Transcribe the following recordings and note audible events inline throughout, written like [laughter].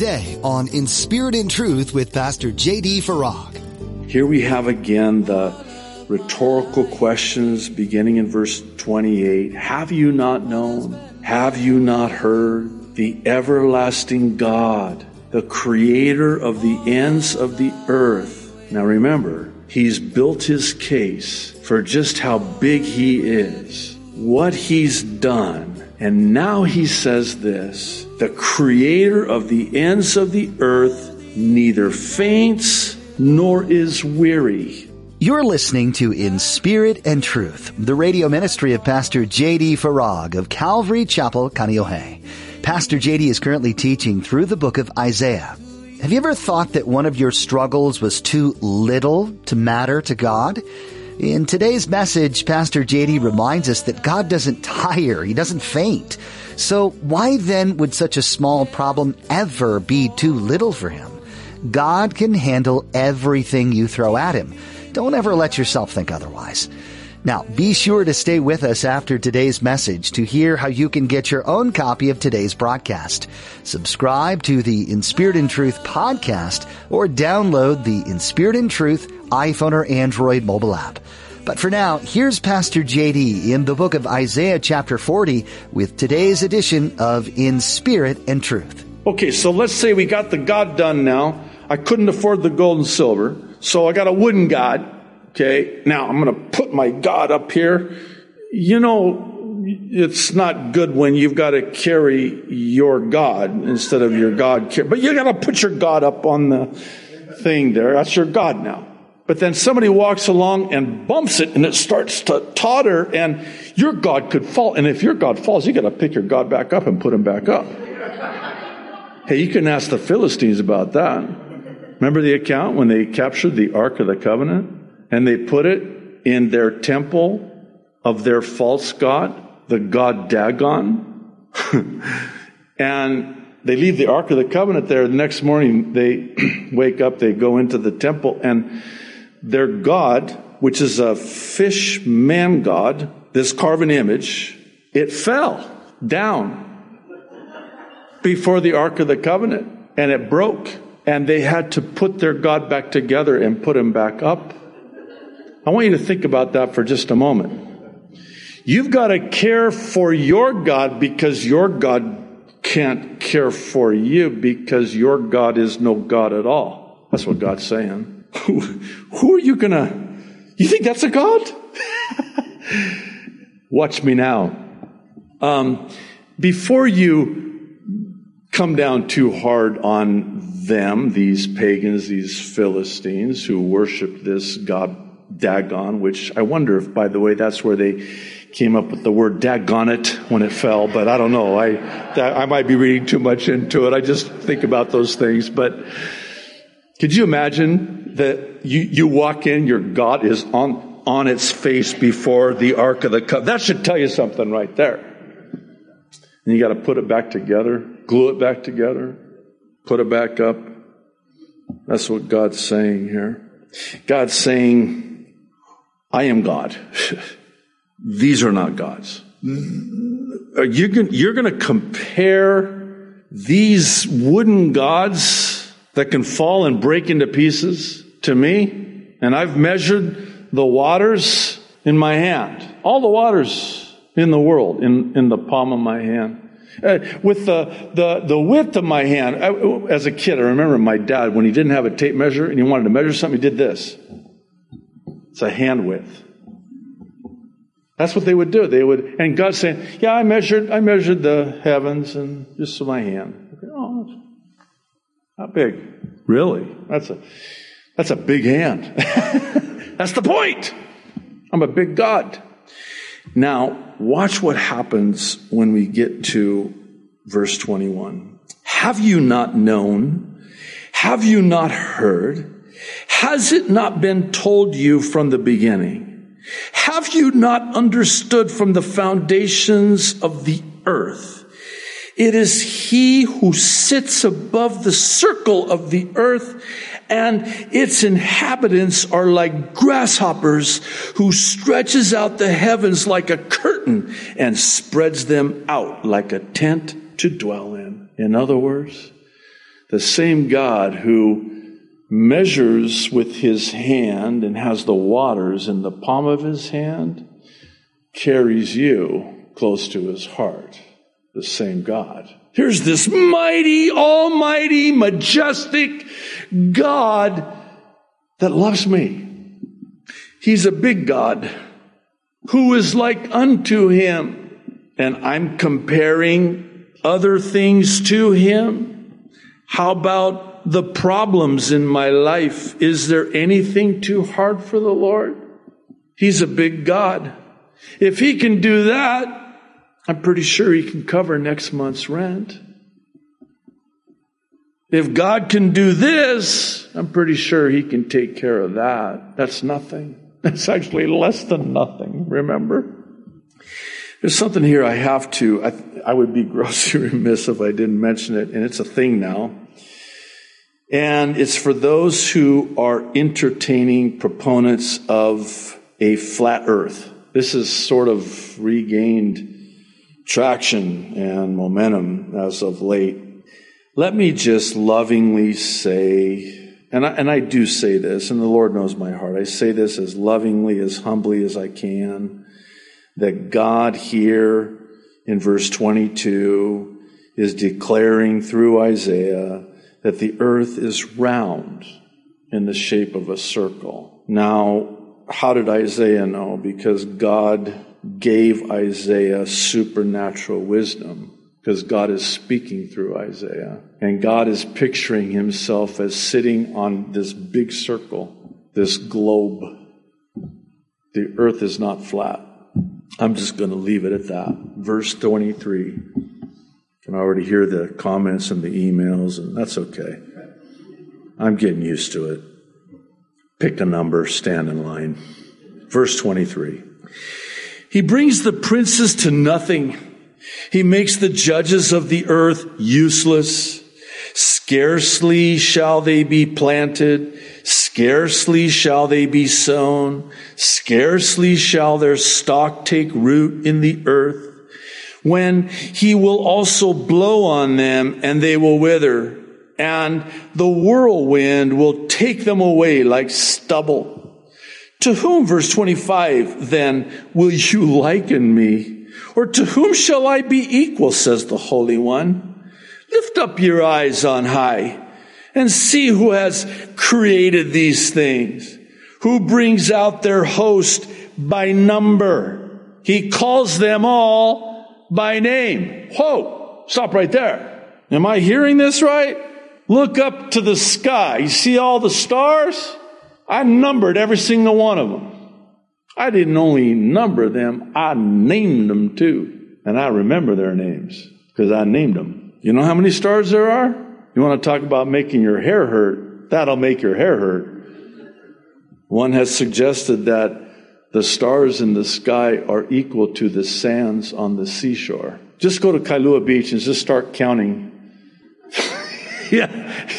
today on In Spirit and Truth with Pastor J.D. Farag. Here we have again the rhetorical questions beginning in verse 28. Have you not known? Have you not heard? The everlasting God, the creator of the ends of the earth. Now remember, he's built his case for just how big he is, what he's done. And now he says this the creator of the ends of the earth neither faints nor is weary. You're listening to In Spirit and Truth, the radio ministry of Pastor J.D. Farag of Calvary Chapel, Kaneohe. Pastor J.D. is currently teaching through the book of Isaiah. Have you ever thought that one of your struggles was too little to matter to God? In today's message, Pastor J.D. reminds us that God doesn't tire, He doesn't faint. So why then would such a small problem ever be too little for Him? God can handle everything you throw at Him. Don't ever let yourself think otherwise. Now, be sure to stay with us after today's message to hear how you can get your own copy of today's broadcast. Subscribe to the In Spirit and Truth podcast or download the In Spirit and Truth iPhone or Android mobile app. But for now, here's Pastor JD in the book of Isaiah chapter 40 with today's edition of In Spirit and Truth. Okay, so let's say we got the God done now. I couldn't afford the gold and silver. So I got a wooden God. Okay. Now I'm going to put my God up here. You know, it's not good when you've got to carry your God instead of your God. But you got to put your God up on the thing there. That's your God now. But then somebody walks along and bumps it and it starts to totter and your God could fall. And if your God falls, you got to pick your God back up and put him back up. Hey, you can ask the Philistines about that. Remember the account when they captured the Ark of the Covenant and they put it in their temple of their false god, the god Dagon? [laughs] and they leave the Ark of the Covenant there. The next morning they [clears throat] wake up, they go into the temple, and their god, which is a fish man god, this carven image, it fell down before the Ark of the Covenant and it broke and they had to put their God back together and put him back up. I want you to think about that for just a moment. You've got to care for your God because your God can't care for you because your God is no God at all. That's what God's saying. Who, are you going to? You think that's a God? [laughs] Watch me now. Um, before you come down too hard on them, these pagans, these Philistines who worship this god Dagon, which I wonder if, by the way, that's where they came up with the word Dagonet when it fell, but I don't know. I, that, I might be reading too much into it. I just think about those things. But could you imagine that you, you walk in, your God is on, on its face before the Ark of the Covenant? That should tell you something right there. And you got to put it back together, glue it back together, put it back up. That's what God's saying here. God's saying, I am God. [laughs] These are not gods. You're going to compare these wooden gods that can fall and break into pieces to me? And I've measured the waters in my hand, all the waters in the world in, in the palm of my hand. Uh, with the, the, the width of my hand, I, as a kid, I remember my dad, when he didn't have a tape measure and he wanted to measure something, he did this. It's a hand width. That's what they would do. They would, and God saying, "Yeah, I measured, I measured the heavens and just with my hand. Okay, oh, not big, really. That's a, that's a big hand. [laughs] that's the point. I'm a big God. Now, watch what happens when we get to verse 21. Have you not known? Have you not heard? Has it not been told you from the beginning? Have you not understood from the foundations of the earth? It is he who sits above the circle of the earth and its inhabitants are like grasshoppers who stretches out the heavens like a curtain and spreads them out like a tent to dwell in. In other words, The same God who measures with his hand and has the waters in the palm of his hand carries you close to his heart. The same God. Here's this mighty, almighty, majestic God that loves me. He's a big God who is like unto him. And I'm comparing other things to him. How about the problems in my life? Is there anything too hard for the Lord? He's a big God. If he can do that, I'm pretty sure he can cover next month's rent. If God can do this, I'm pretty sure he can take care of that. That's nothing. [laughs] That's actually less than nothing, remember? There's something here I have to, I, I would be [laughs] grossly remiss if I didn't mention it, and it's a thing now. And it's for those who are entertaining proponents of a flat earth. This has sort of regained traction and momentum as of late. Let me just lovingly say, and I, and I do say this, and the Lord knows my heart. I say this as lovingly, as humbly as I can, that God here in verse 22 is declaring through Isaiah that the earth is round in the shape of a circle. Now, how did Isaiah know? Because God gave Isaiah supernatural wisdom because God is speaking through Isaiah. And God is picturing himself as sitting on this big circle, this globe. The earth is not flat. I'm just going to leave it at that. Verse 23. Can already hear the comments and the emails, and that's okay. I'm getting used to it. Pick a number, stand in line. Verse 23. He brings the princes to nothing. He makes the judges of the earth useless. Scarcely shall they be planted. Scarcely shall they be sown. Scarcely shall their stock take root in the earth. When he will also blow on them and they will wither and the whirlwind will take them away like stubble. To whom, verse 25, then will you liken me? Or to whom shall I be equal, says the Holy One? Lift up your eyes on high and see who has created these things, who brings out their host by number. He calls them all by name. Whoa, stop right there. Am I hearing this right? Look up to the sky. You see all the stars? I numbered every single one of them. I didn't only number them, I named them too. And I remember their names because I named them. You know how many stars there are? You want to talk about making your hair hurt? That'll make your hair hurt. One has suggested that the stars in the sky are equal to the sands on the seashore. Just go to Kailua Beach and just start counting. [laughs] yeah. [laughs]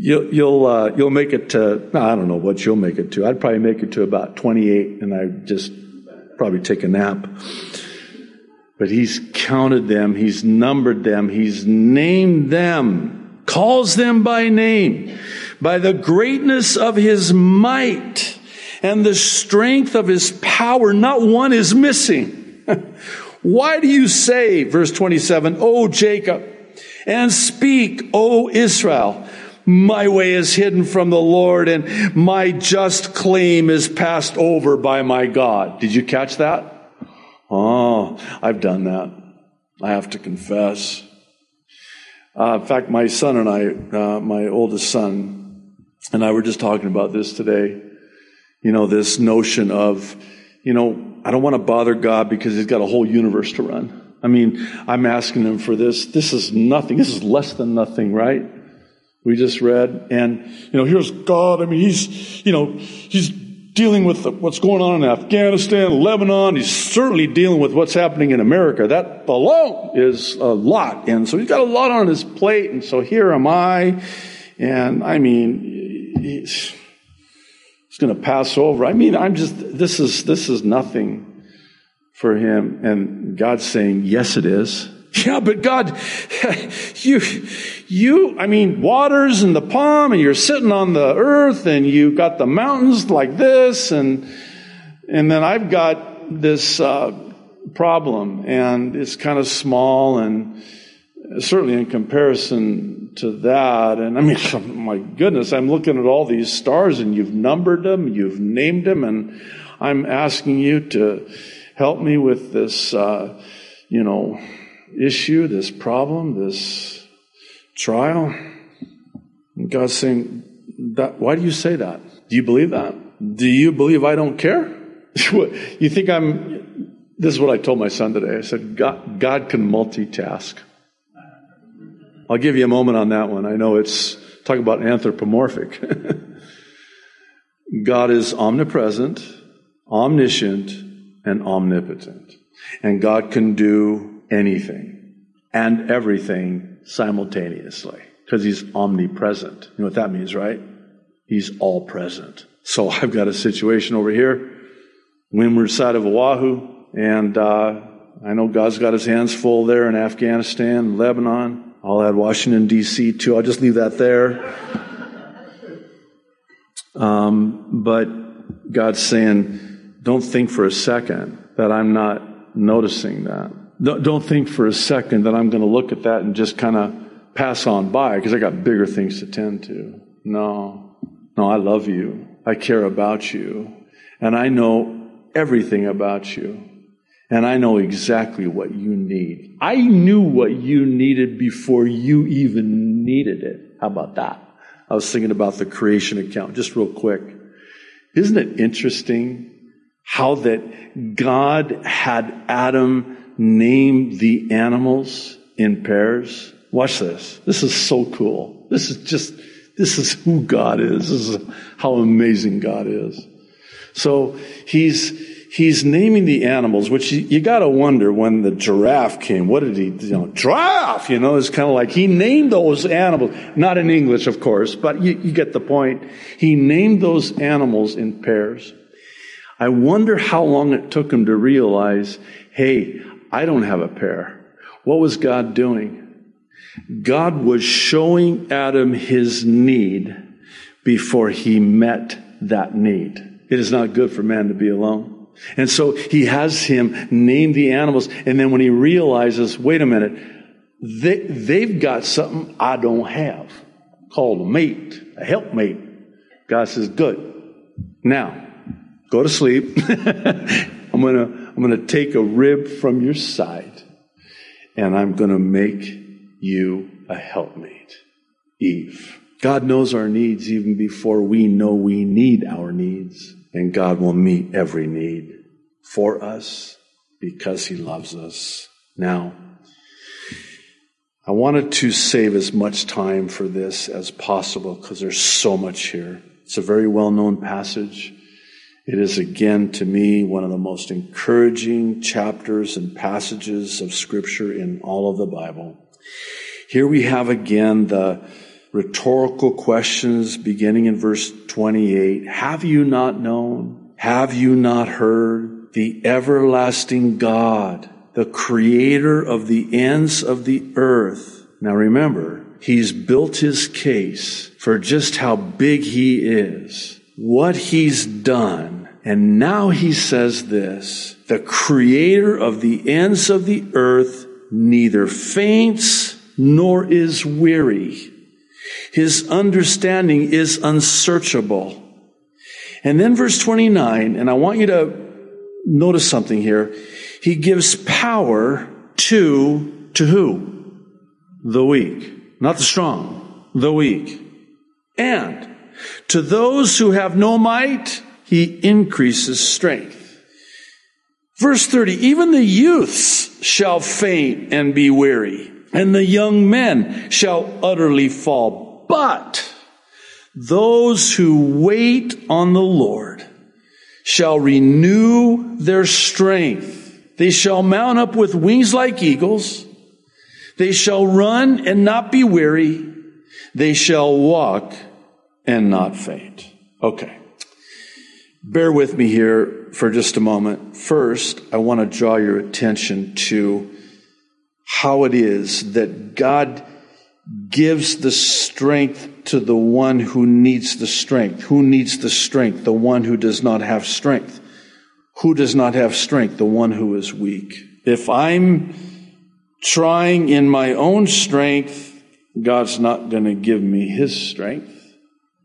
You'll you'll, uh, you'll make it to I don't know what you'll make it to. I'd probably make it to about 28, and I'd just probably take a nap. But he's counted them, he's numbered them, he's named them, calls them by name, by the greatness of his might and the strength of his power. Not one is missing. [laughs] Why do you say, verse 27, O Jacob, and speak, O Israel? My way is hidden from the Lord and my just claim is passed over by my God. Did you catch that? Oh, I've done that. I have to confess. Uh, in fact, my son and I, uh, my oldest son, and I were just talking about this today. You know, this notion of, you know, I don't want to bother God because he's got a whole universe to run. I mean, I'm asking him for this. This is nothing. This is less than nothing, right? we just read. And, you know, here's God. I mean, he's, you know, he's dealing with what's going on in Afghanistan, Lebanon. He's certainly dealing with what's happening in America. That alone is a lot. And so he's got a lot on his plate. And so here am I. And I mean, he's going to pass over. I mean, I'm just, this is, this is nothing for him. And God's saying, yes, it is. [laughs] Yeah, but God, [laughs] you, you, I mean, waters and the palm and you're sitting on the earth and you've got the mountains like this and, and then I've got this, uh, problem and it's kind of small and certainly in comparison to that. And I mean, [laughs] my goodness, I'm looking at all these stars and you've numbered them, you've named them, and I'm asking you to help me with this, uh, you know, issue, this problem, this trial. And God's saying, that, why do you say that? Do you believe that? Do you believe I don't care? [laughs] you think I'm, this is what I told my son today. I said, God, God can multitask. I'll give you a moment on that one. I know it's talk about anthropomorphic. [laughs] God is omnipresent, omniscient, and omnipotent. And God can do anything and everything simultaneously because he's omnipresent. You know what that means, right? He's all present. So [laughs] I've got a situation over here, windward side of Oahu, and uh, I know God's got his hands full there in Afghanistan, Lebanon, I'll add Washington, D.C. too. I'll just leave that there. Um, but God's saying, don't think for a second that I'm not noticing that. Don't think for a second that I'm going to look at that and just kind of pass on by because I got bigger things to tend to. No, no, I love you. I care about you. And I know everything about you. And I know exactly what you need. I knew what you needed before you even needed it. How about that? I was thinking about the creation account just real quick. Isn't it interesting how that God had Adam name the animals in pairs? Watch this. This is so cool. This is just, this is who God is. This is how amazing God is. So he's, he's naming the animals, which you, you got to wonder when the giraffe came. What did he, you know, giraffe? You know, it's kind of like he named those animals, not in English, of course, but you, you get the point. He named those animals in pairs. I wonder how long it took him to realize, hey, I don't have a pair. What was God doing? God was showing Adam his need before he met that need. It is not good for man to be alone. And so he has him name the animals. And then when he realizes, wait a minute, they, they've got something I don't have called a mate, a helpmate. God says, good. Now, go to sleep. [laughs] I'm going to, I'm going to take a rib from your side and I'm going to make you a helpmate. Eve. God knows our needs even before we know we need our needs and God will meet every need for us because He loves us. Now, I wanted to save as much time for this as possible because there's so much here. It's a very well known passage. It is again to me one of the most encouraging chapters and passages of scripture in all of the Bible. Here we have again the rhetorical questions beginning in verse 28. Have you not known? Have you not heard? The everlasting God, the creator of the ends of the earth. Now remember, he's built his case for just how big he is, what he's done. And now he says this, the creator of the ends of the earth neither faints nor is weary. His understanding is unsearchable. And then verse 29, and I want you to notice something here. He gives power to, to who? The weak. Not the strong. The weak. And to those who have no might, he increases strength. Verse 30, even the youths shall faint and be weary, and the young men shall utterly fall but those who wait on the Lord shall renew their strength. They shall mount up with wings like eagles. They shall run and not be weary. They shall walk and not faint. Okay. Bear with me here for just a moment. First, I want to draw your attention to how it is that God gives the strength to the one who needs the strength. Who needs the strength? The one who does not have strength. Who does not have strength? The one who is weak. If I'm trying in my own strength, God's not going to give me his strength.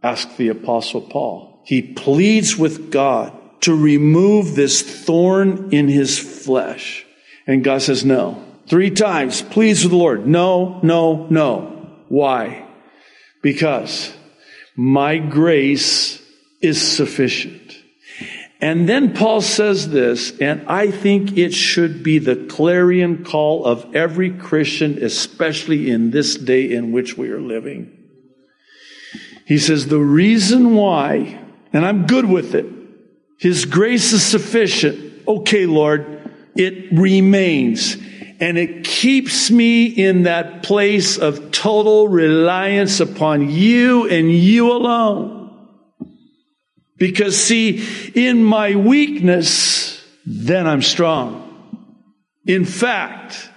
Ask the apostle Paul. He pleads with God to remove this thorn in his flesh. And God says, no. Three times, pleads with the Lord. No, no, no. Why? Because my grace is sufficient. And then Paul says this, and I think it should be the clarion call of every Christian, especially in this day in which we are living. He says, the reason why, and I'm good with it, His grace is sufficient. Okay, Lord, it remains. And it keeps me in that place of total reliance upon you and you alone. Because see, in my weakness, then I'm strong. In fact,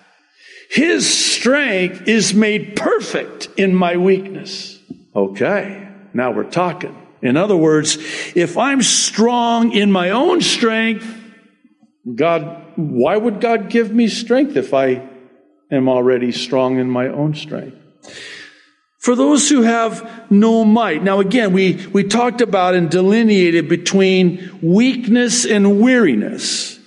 his strength is made perfect in my weakness. Okay, now we're talking. In other words, if I'm strong in my own strength, God, why would God give me strength if I am already strong in my own strength? For those who have no might. Now again, we, we talked about and delineated between weakness and weariness.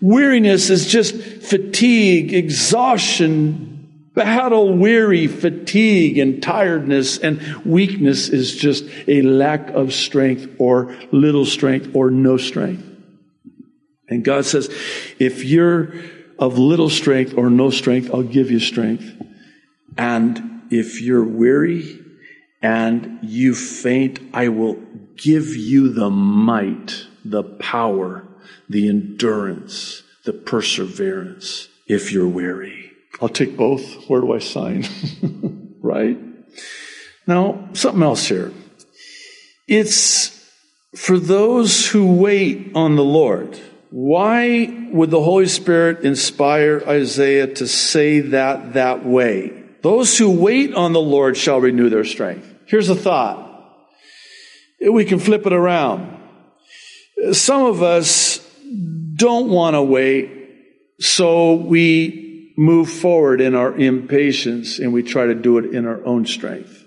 Weariness is just fatigue, exhaustion, battle weary, fatigue and tiredness, and weakness is just a lack of strength or little strength or no strength. And God says, if you're of little strength or no strength, I'll give you strength. And if you're weary and you faint, I will give you the might, the power, the endurance, the perseverance if you're weary. I'll take both. Where do I sign? [laughs] right? Now, something else here. It's for those who wait on the Lord. Why would the Holy Spirit inspire Isaiah to say that that way? Those who wait on the Lord shall renew their strength. Here's a thought. We can flip it around. Some of us don't want to wait, so we move forward in our impatience and we try to do it in our own strength.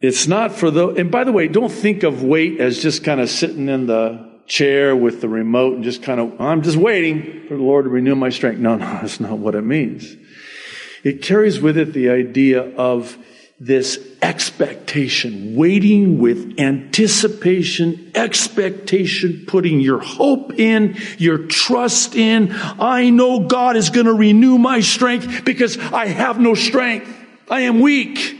It's not for the, and by the way, don't think of wait as just kind of sitting in the chair with the remote and just kind of, I'm just waiting for the Lord to renew my strength. No, [laughs] no, that's not what it means. It carries with it the idea of this expectation, waiting with anticipation, expectation, putting your hope in, your trust in. I know God is going to renew my strength because I have no strength. I am weak.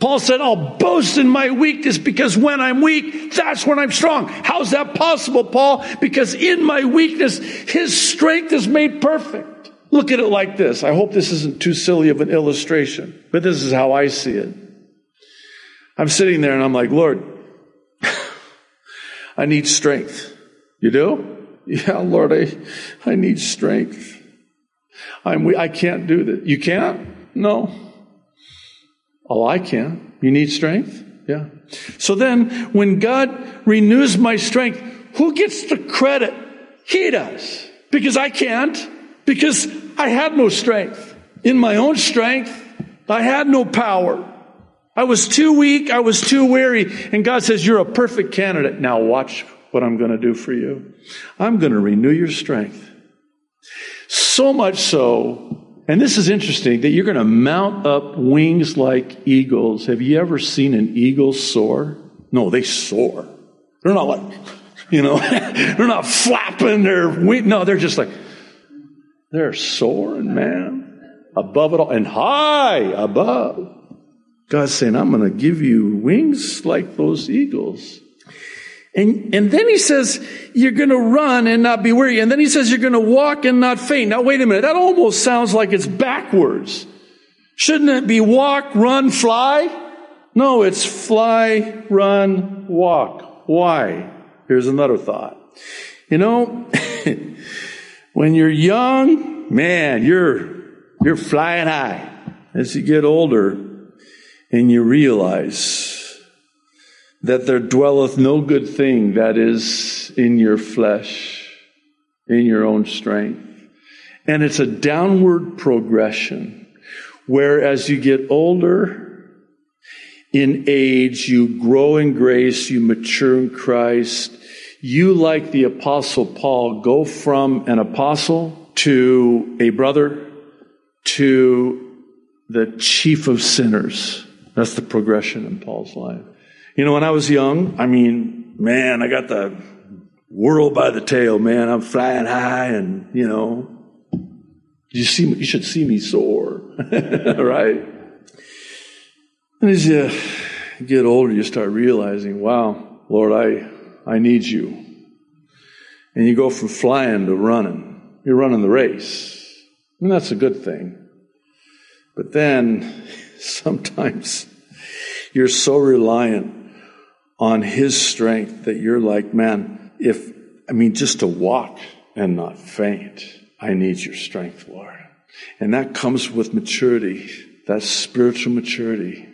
Paul said, I'll boast in my weakness because when I'm weak, that's when I'm strong. How's that possible, Paul? Because in my weakness, his strength is made perfect. Look at it like this. I hope this isn't too silly of an illustration, but this is how I see it. I'm sitting there and I'm like, Lord, [laughs] I need strength. You do? Yeah, Lord, I, I need strength. I'm, I can't do this. You can't? No. Oh, I can. You need strength? Yeah. So then, when God renews my strength, who gets the credit? He does. Because I can't. Because I had no strength. In my own strength, I had no power. I was too weak. I was too weary. And God says, You're a perfect candidate. Now watch what I'm going to do for you. I'm going to renew your strength. So much so, and this is interesting, that you're going to mount up wings like eagles. Have you ever seen an eagle soar? No, they soar. They're not like, you know, [laughs] they're not flapping their wings. No, they're just like, they're soaring, man, above it all and high above. God's saying, I'm going to give you wings like those eagles. And, and then he says, you're going to run and not be weary. And then he says, you're going to walk and not faint. Now, wait a minute. That almost sounds like it's backwards. Shouldn't it be walk, run, fly? No, it's fly, run, walk. Why? Here's another thought. You know, [laughs] When you're young, man, you're You're flying high. As you get older and you realize that there dwelleth no good thing that is in your flesh, in your own strength. And it's a downward progression where as you get older in age, you grow in grace, you mature in Christ, you, like the Apostle Paul, go from an apostle to a brother to the chief of sinners. That's the progression in Paul's life. You know, when I was young, I mean, man, I got the world by the tail, man. I'm flying high and, you know, you see, you should see me soar, [laughs] right? And as you get older, you start realizing, wow, Lord, I, I need you. And you go from flying to running. You're running the race. And that's a good thing. But then [laughs] sometimes you're so reliant on His strength that you're like, man, if, I mean, just to walk and not faint, I need your strength, Lord. And that comes with maturity. That's spiritual maturity.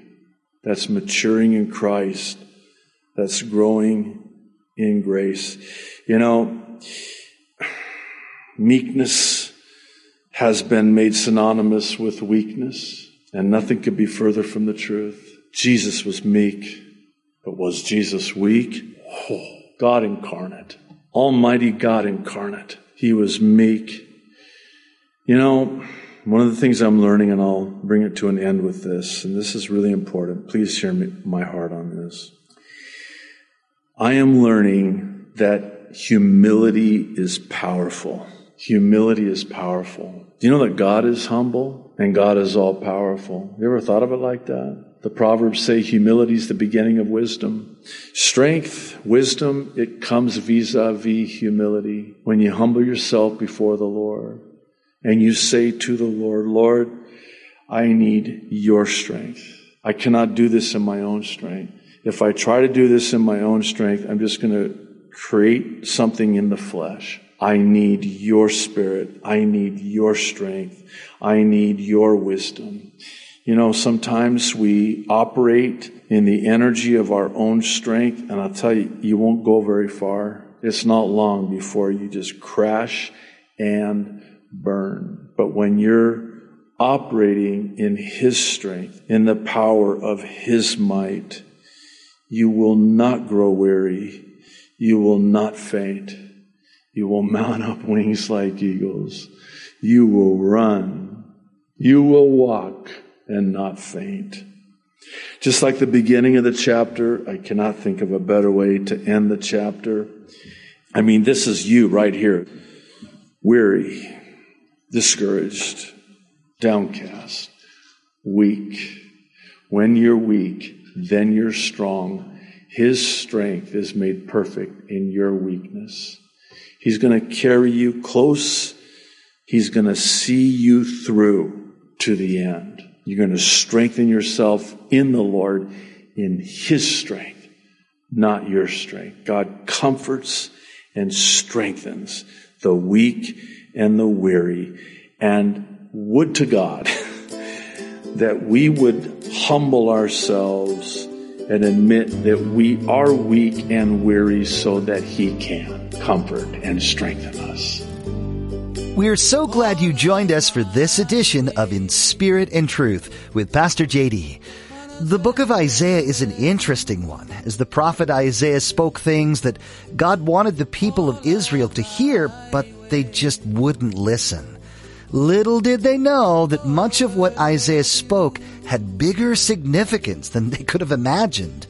That's maturing in Christ. That's growing in grace. You know, meekness has been made synonymous with weakness, and nothing could be further from the truth. Jesus was meek, but was Jesus weak? Oh, God incarnate, Almighty God incarnate. He was meek. You know, one of the things I'm learning, and I'll bring it to an end with this, and this is really important. Please hear me, my heart on this. I am learning that humility is powerful. Humility is powerful. Do you know that God is humble and God is all powerful? You ever thought of it like that? The Proverbs say humility is the beginning of wisdom. Strength, wisdom, it comes vis-a-vis humility. When you humble yourself before the Lord and you say to the Lord, Lord, I need your strength. I cannot do this in my own strength. If I try to do this in my own strength, I'm just going to create something in the flesh. I need your spirit. I need your strength. I need your wisdom. You know, sometimes we operate in the energy of our own strength, and I'll tell you, you won't go very far. It's not long before you just crash and burn. But when you're operating in His strength, in the power of His might, you will not grow weary. You will not faint. You will mount up wings like eagles. You will run. You will walk and not faint. Just like the beginning of the chapter, I cannot think of a better way to end the chapter. I mean, this is you right here. Weary, discouraged, downcast, weak. When you're weak, then you're strong. His strength is made perfect in your weakness. He's going to carry you close. He's going to see you through to the end. You're going to strengthen yourself in the Lord in His strength, not your strength. God comforts and strengthens the weak and the weary. And would to God [laughs] that we would humble ourselves and admit that we are weak and weary so that He can comfort and strengthen us. We're so glad you joined us for this edition of In Spirit and Truth with Pastor JD. The book of Isaiah is an interesting one, as the prophet Isaiah spoke things that God wanted the people of Israel to hear, but they just wouldn't listen. Little did they know that much of what Isaiah spoke had bigger significance than they could have imagined.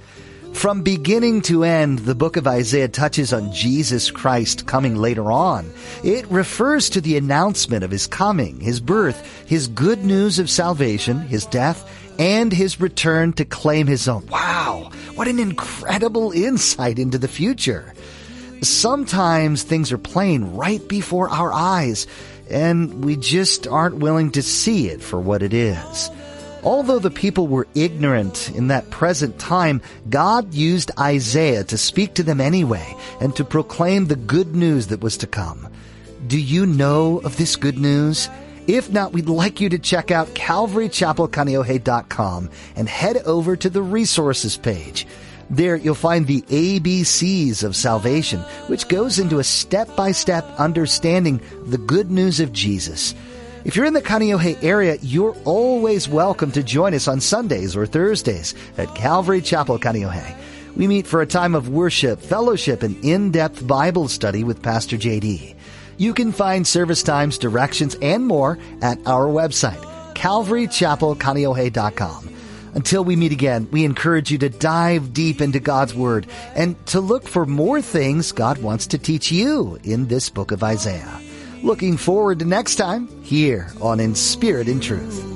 From beginning to end, the book of Isaiah touches on Jesus Christ coming later on. It refers to the announcement of his coming, his birth, his good news of salvation, his death, and his return to claim his own. Wow, what an incredible insight into the future. Sometimes things are playing right before our eyes, and we just aren't willing to see it for what it is. Although the people were ignorant in that present time, God used Isaiah to speak to them anyway and to proclaim the good news that was to come. Do you know of this good news? If not, we'd like you to check out calvarychapelkaneohe.com and head over to the resources page. There you'll find the ABCs of salvation, which goes into a step-by-step understanding of the good news of Jesus. If you're in the Kaneohe area, you're always welcome to join us on Sundays or Thursdays at Calvary Chapel Kaneohe. We meet for a time of worship, fellowship, and in-depth Bible study with Pastor JD. You can find service times, directions, and more at our website, calvarychapelkaneohe.com. Until we meet again, we encourage you to dive deep into God's Word and to look for more things God wants to teach you in this book of Isaiah. Looking forward to next time here on In Spirit and Truth.